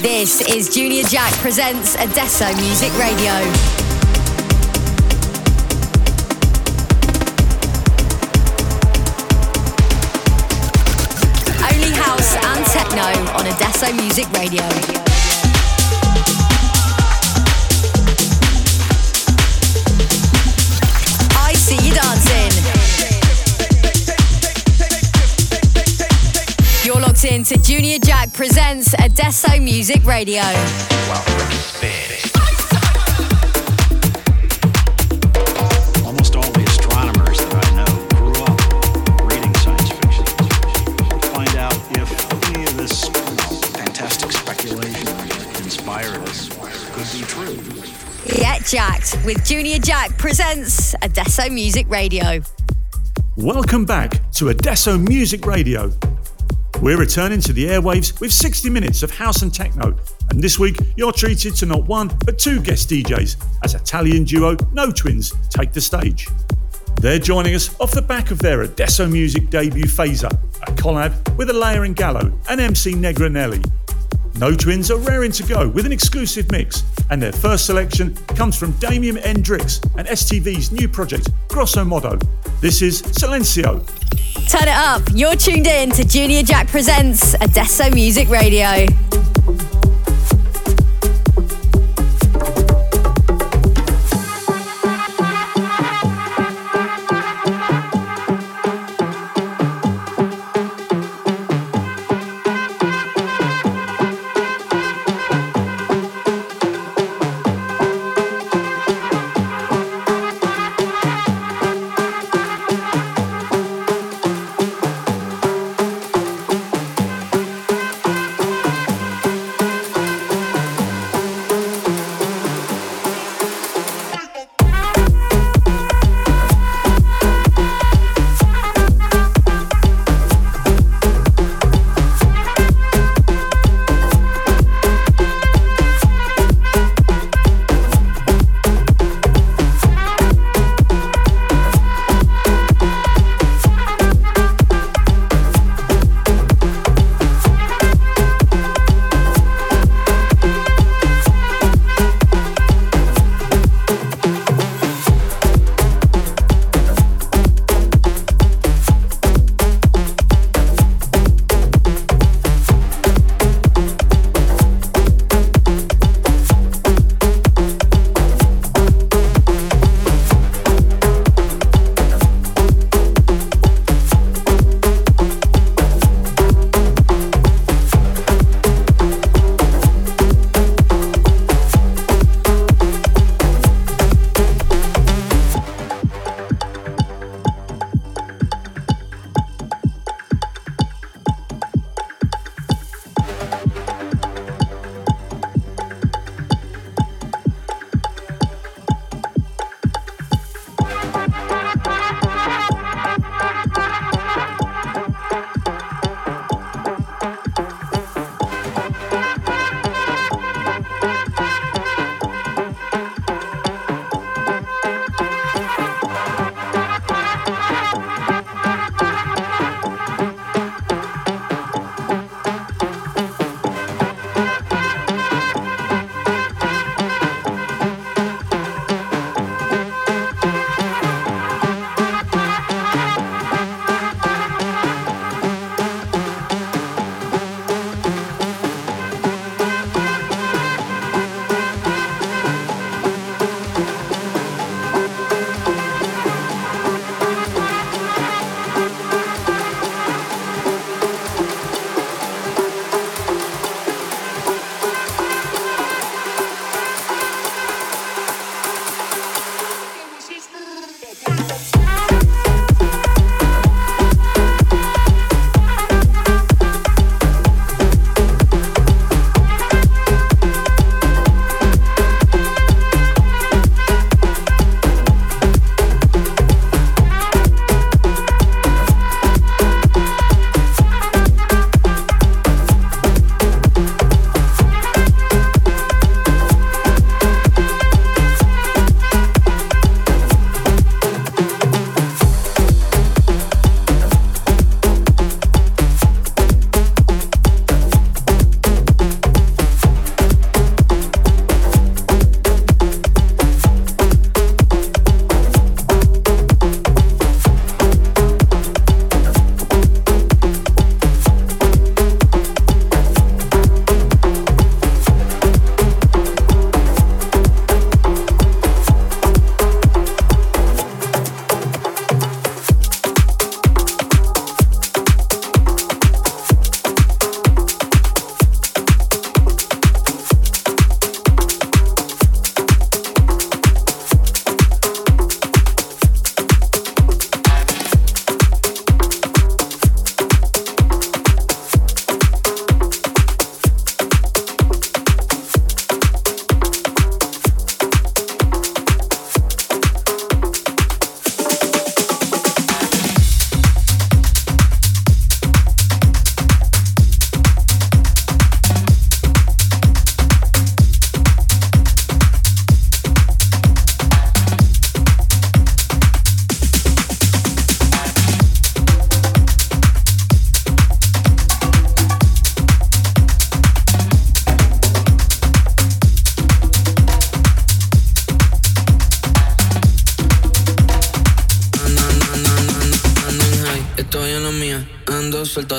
This is Junior Jack presents Adesso Music Radio. Only house and techno on Adesso Music Radio. To Junior Jack presents Adesso Music Radio. Almost all the astronomers that I know grew up reading science fiction. Find out if any of this fantastic speculation that inspired us could be true. Get Jacked with Junior Jack presents Adesso Music Radio. Welcome back to Adesso Music Radio. We're returning to the airwaves with 60 minutes of house and techno, and this week you're treated to not one but two guest DJs as Italian duo NoTwins take the stage. They're joining us off the back of their Adesso Music debut Fazer, a collab with Alaia and Gallo and MC Negra Nelly. NoTwins are raring to go with an exclusive mix, and their first selection comes from Damien Endrix and STV's new project, GROSSOMODDO. This is Silencio. Turn it up. You're tuned in to Junior Jack Presents Adesso Music Radio.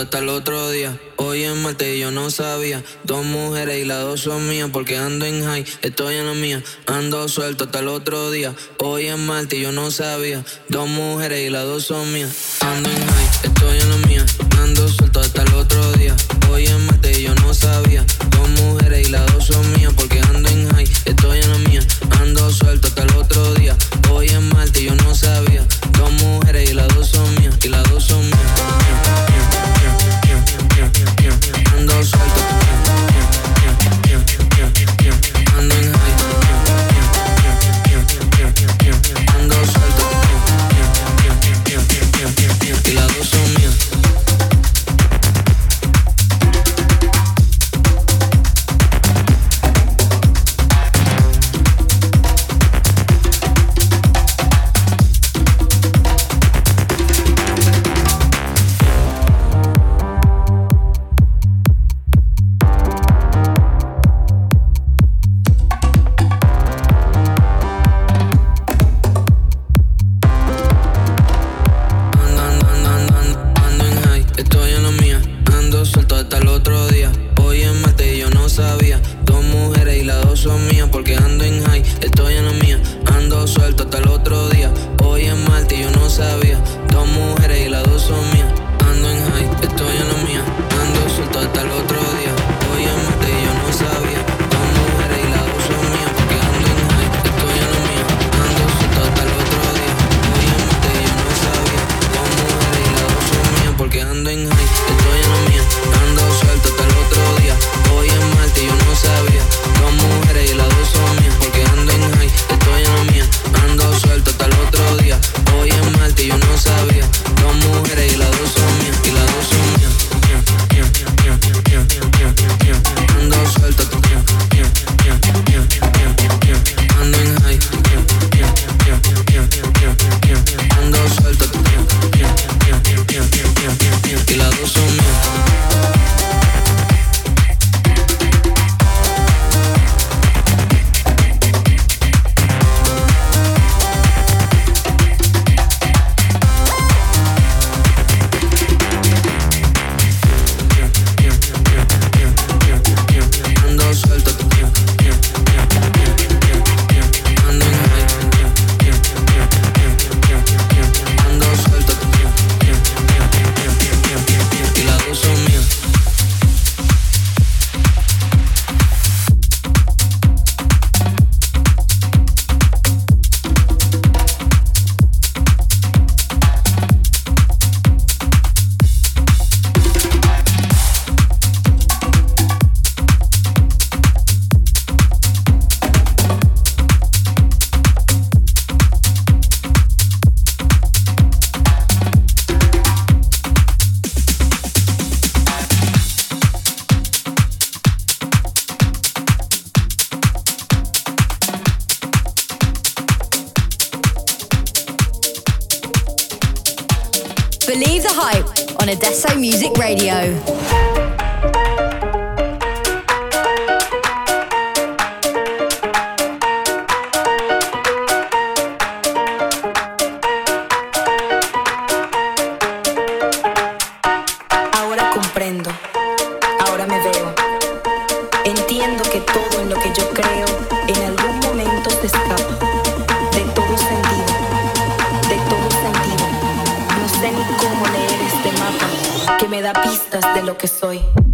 hasta el otro día. Hoy es martes yo no sabía. Dos mujeres y las dos son mías porque ando en high, estoy en la mía. Ando suelto hasta el otro día. Hoy es martes yo no sabía. Dos mujeres y las dos son mías. Ando en high, estoy en la mía. Ando suelto hasta el otro día. Hoy es martes yo no sabía. Dos mujeres y las dos son mías porque ando en high, estoy en la mía. Ando suelto hasta el otro día. Hoy es martes yo no sabía. Dos mujeres y las dos son mías. Y las dos son mías. Ando suelto. Ando en que soy.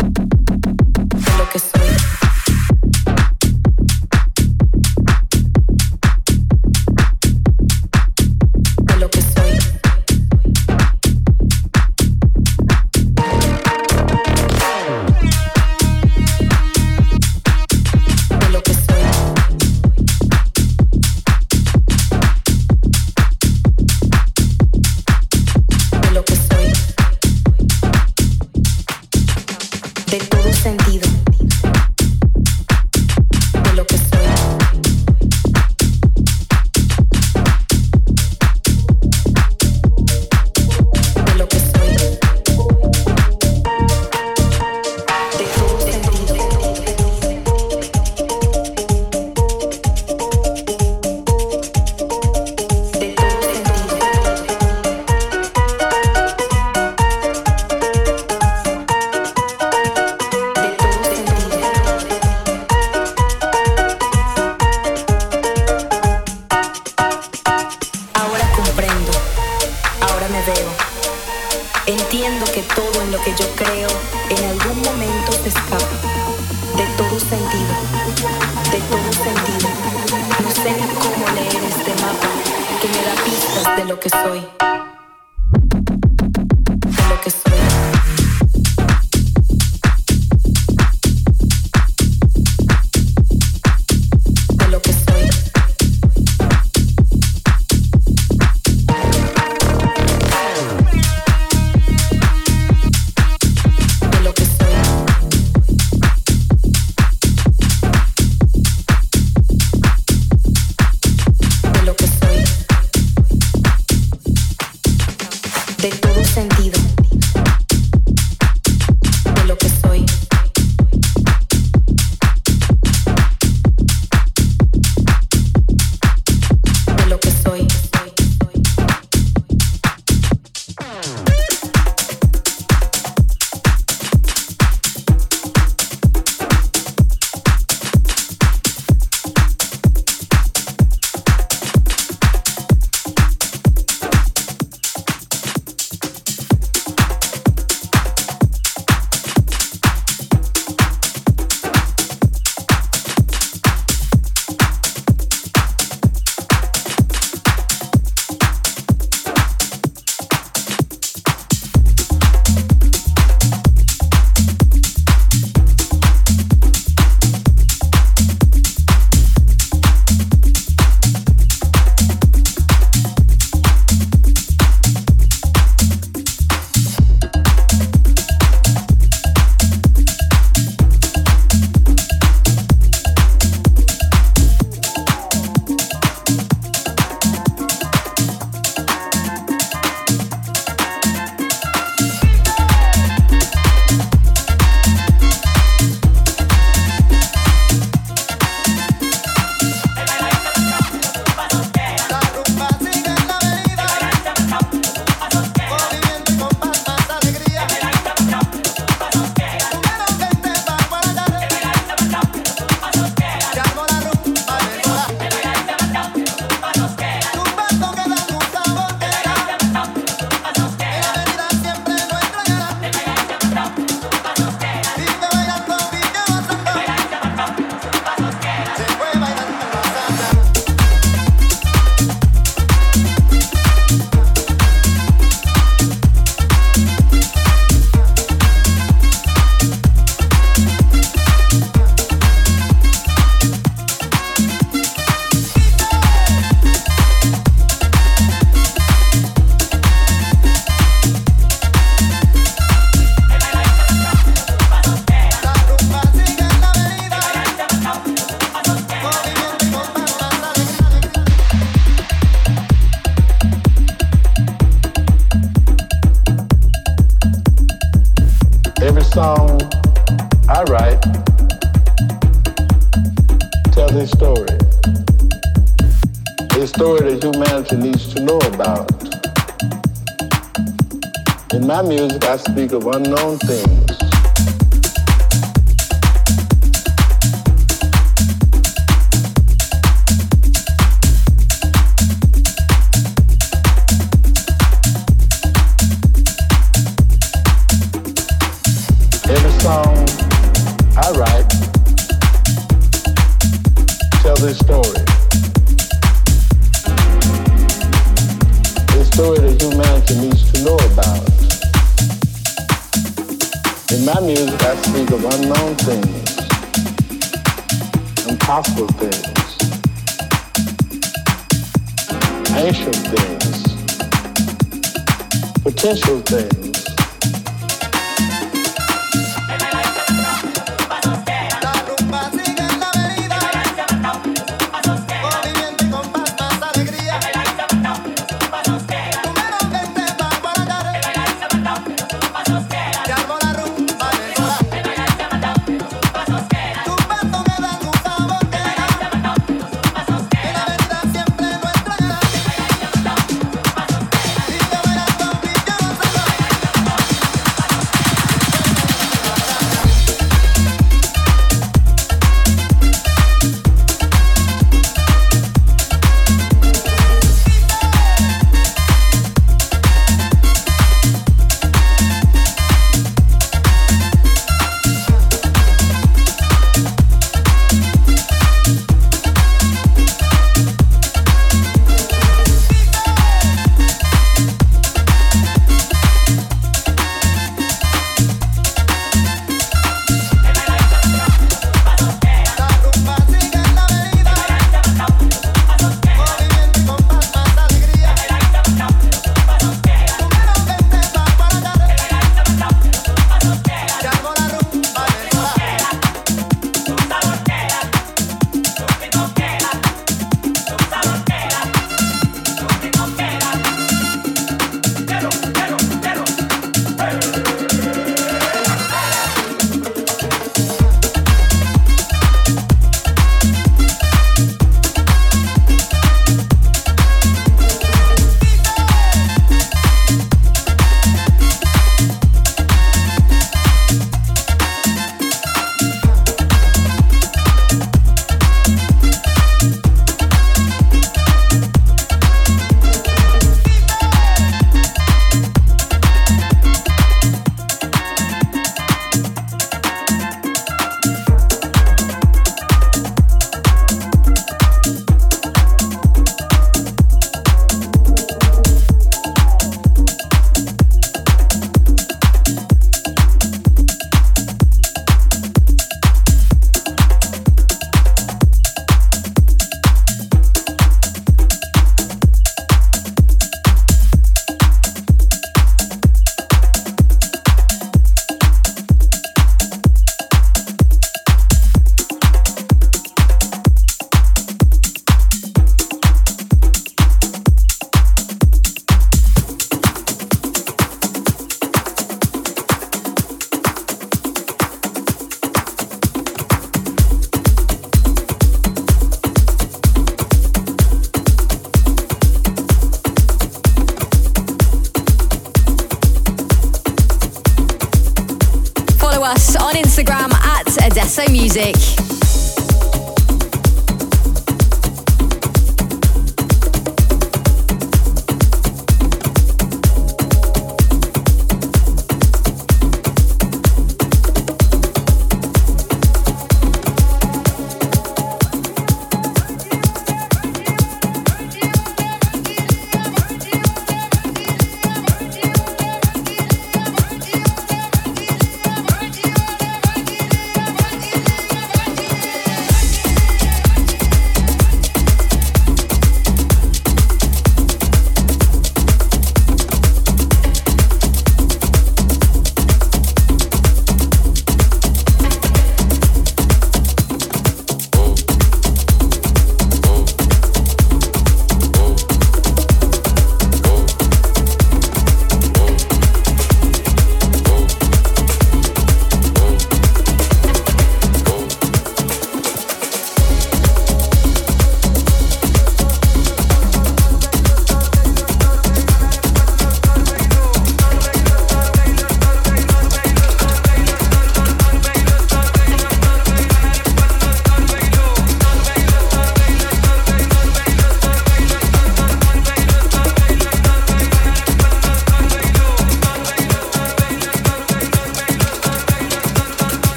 Speak of unknown things.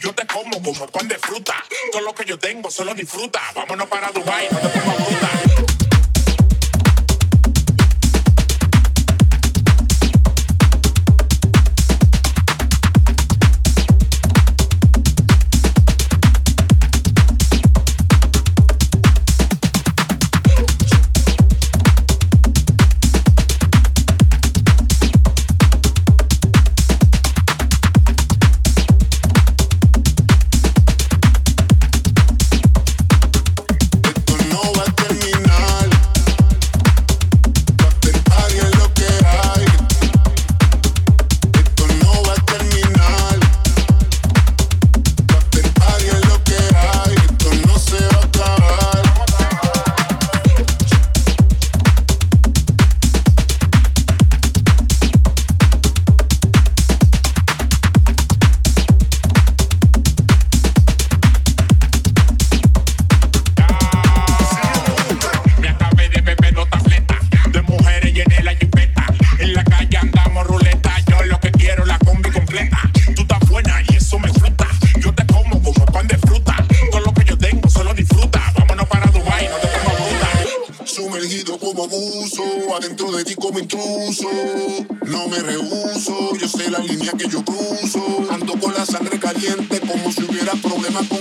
Yo te como como pan de fruta. Todo lo que yo tengo solo disfruta. dentro de ti como intruso. No me rehuso, yo sé la línea que yo cruzo. Ando con la sangre caliente como si hubiera problemas con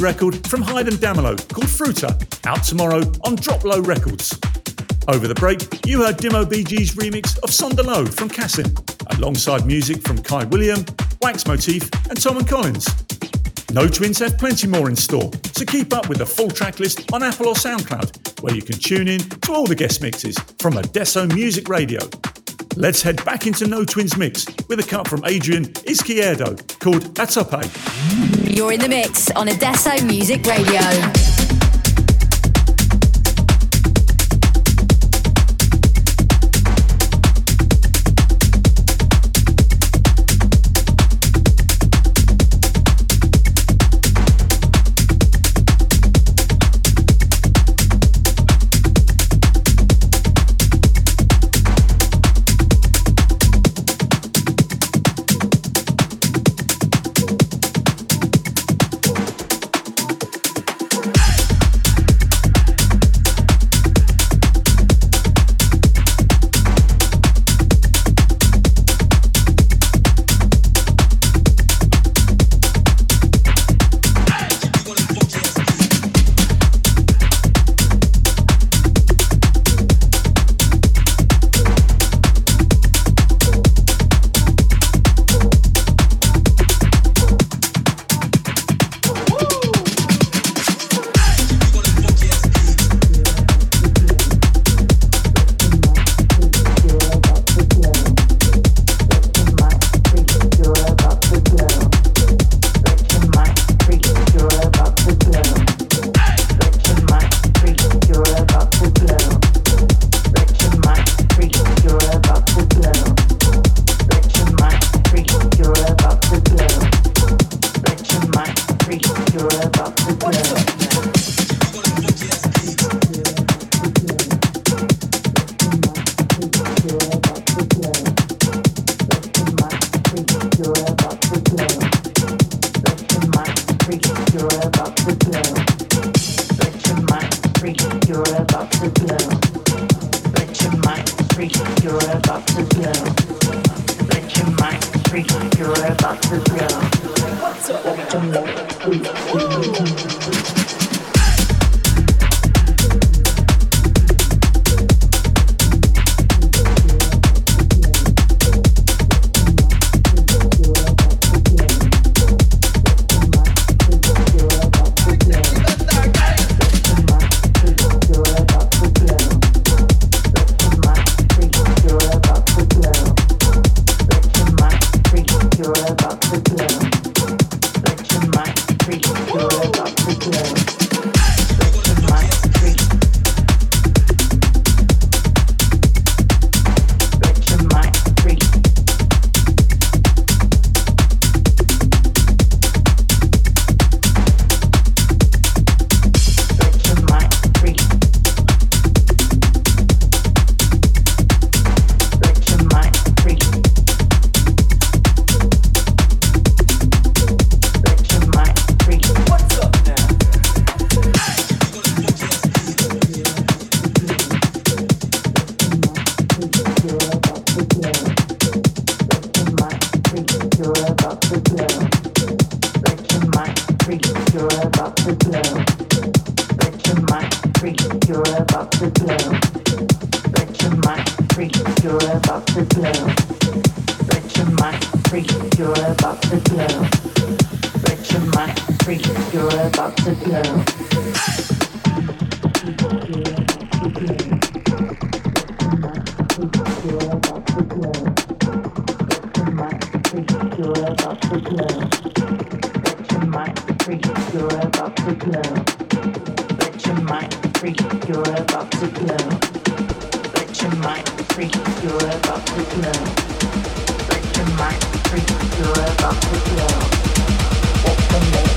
record from Hyde and Damelo called Fruta, out tomorrow on Drop Low Records. Over the break, you heard Dimo BG's remix of Son De Lo from CASSIMM, alongside music from Ky William, Wax Motif, and Tom and Collins. NoTwins have plenty more in store, so keep up with the full track list on Apple or SoundCloud, where you can tune in to all the guest mixes from Adesso Music Radio. Let's head back into NoTwins Mix with a cut from Adrian Izquierdo called A Tope. You're in the mix on Adesso Music Radio. to blow Thank You're about to blow. Let your mind freak. You're about to blow. What's up? Let your mind free, you're about to blow. Let your mind free. You're about to blow. Let your mind free. You're about to blow. Let your mind free. You're about to blow. Open the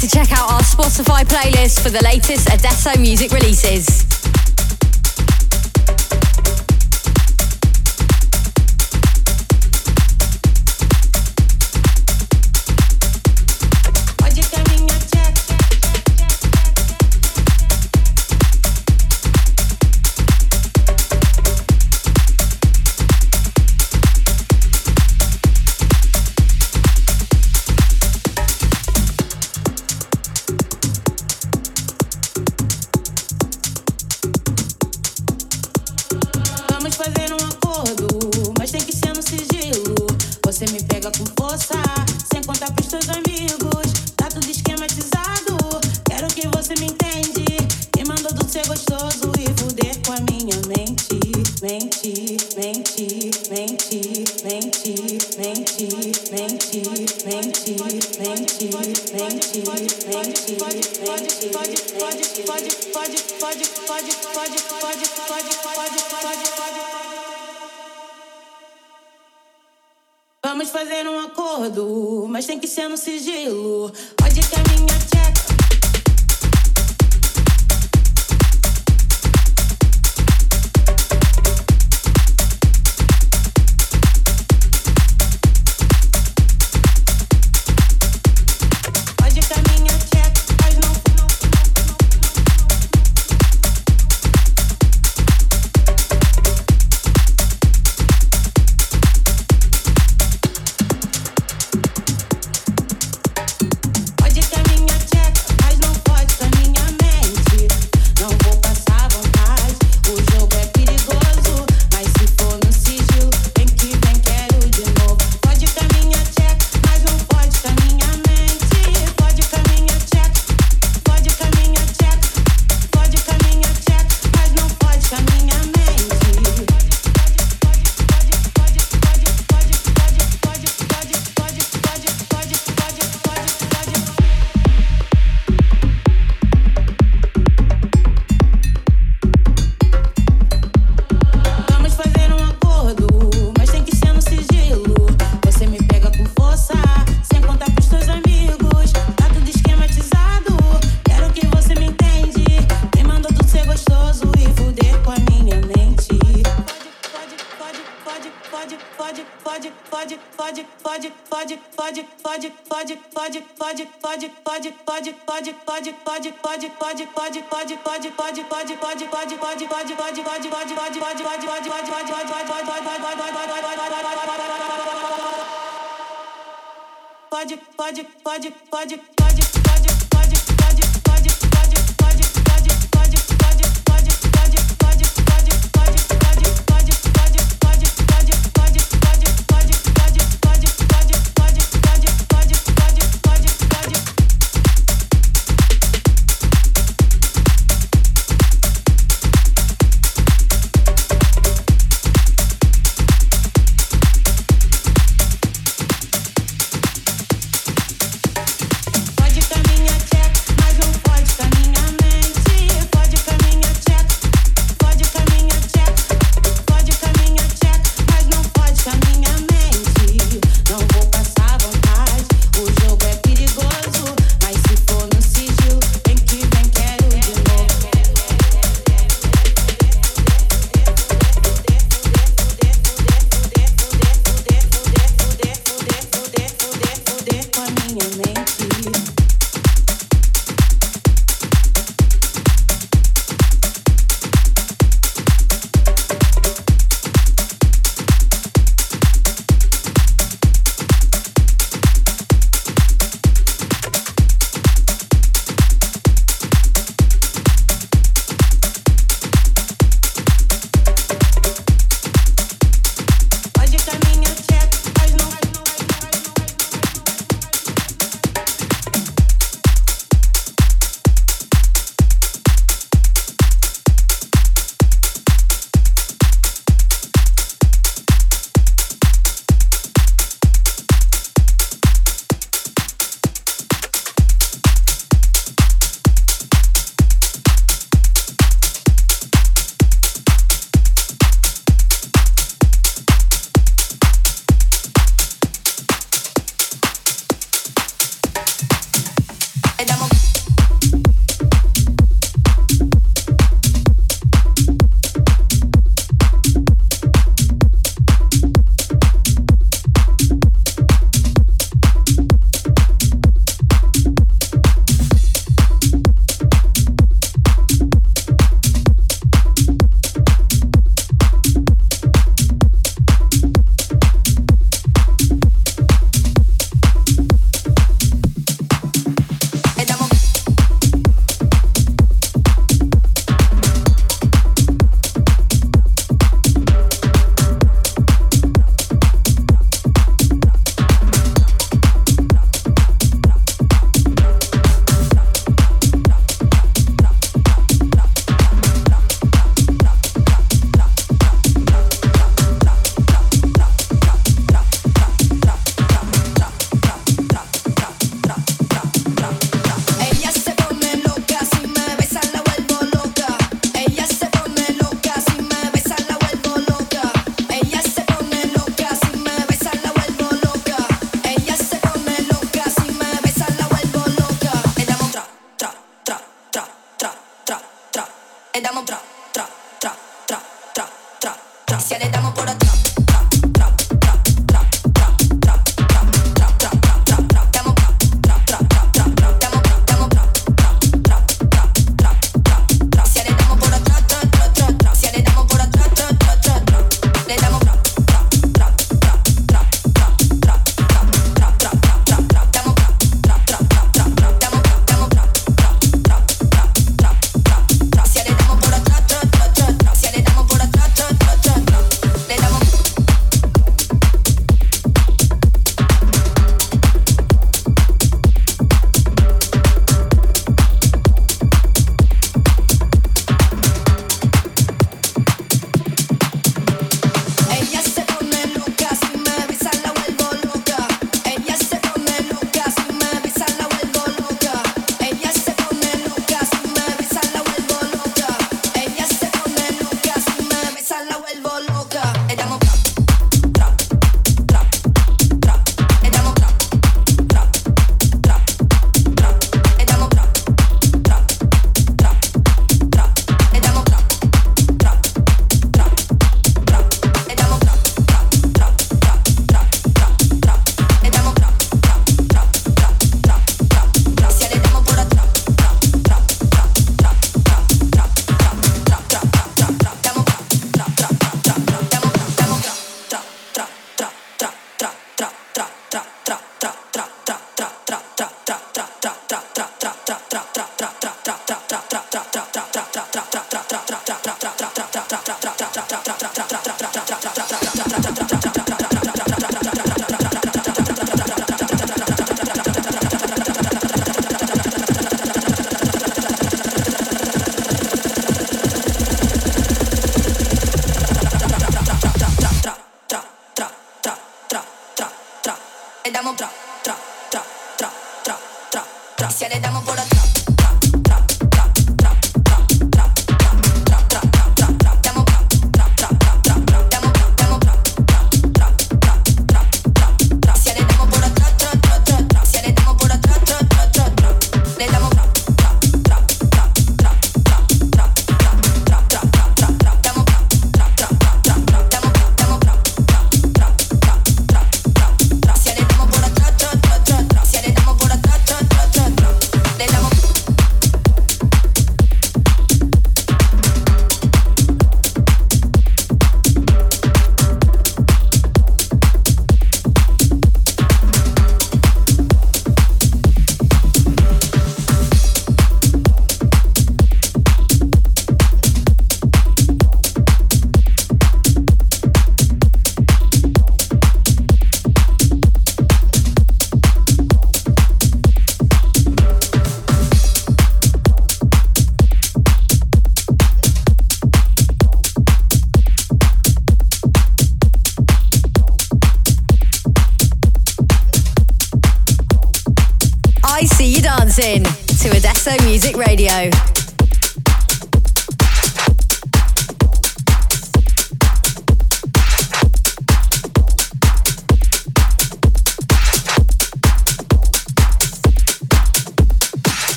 to check out our Spotify playlist for the latest Adesso music releases.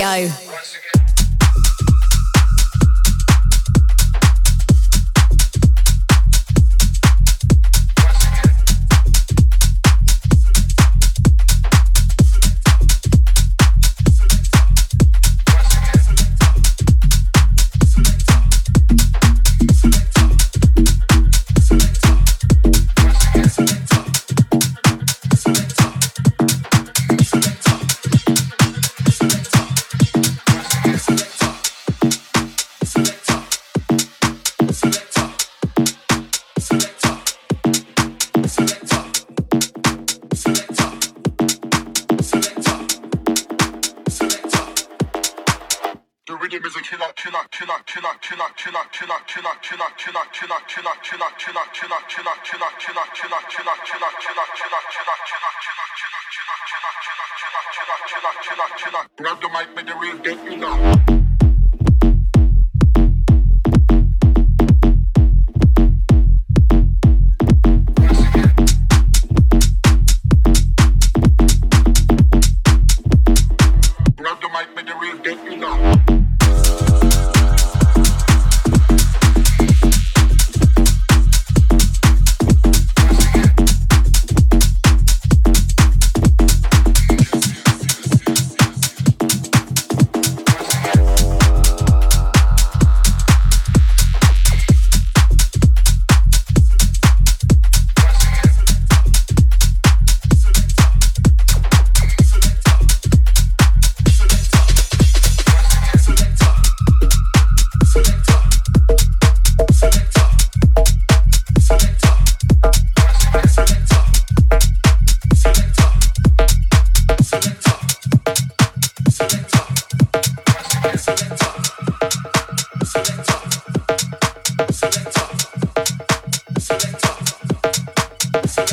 Radio.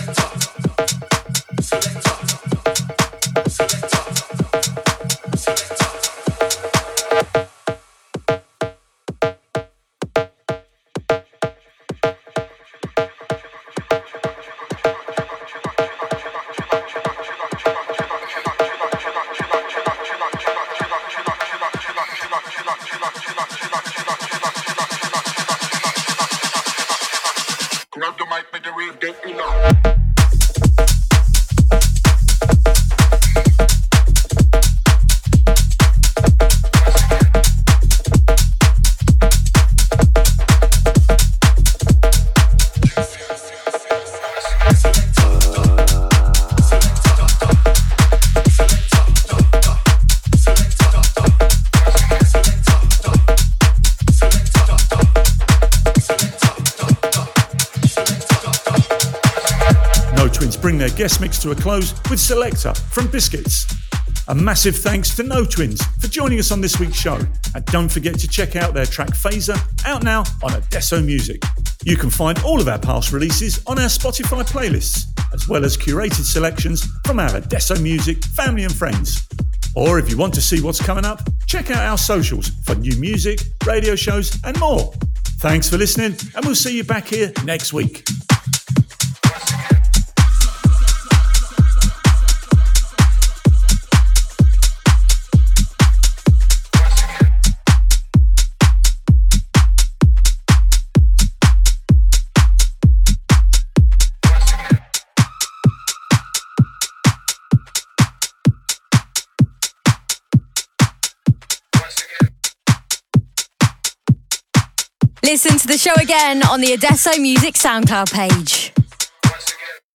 talk. Guest mix to a close with Selecta from Biscits. A massive thanks to NoTwins for joining us on this week's show. And don't forget to check out their track Fazer, out now on Adesso Music. You can find all of our past releases on our Spotify playlists, as well as curated selections from our Adesso Music family and friends. Or if you want to see what's coming up, check out our socials for new music, radio shows, and more. Thanks for listening, and we'll see you back here next week. Again on the Adesso Music SoundCloud page.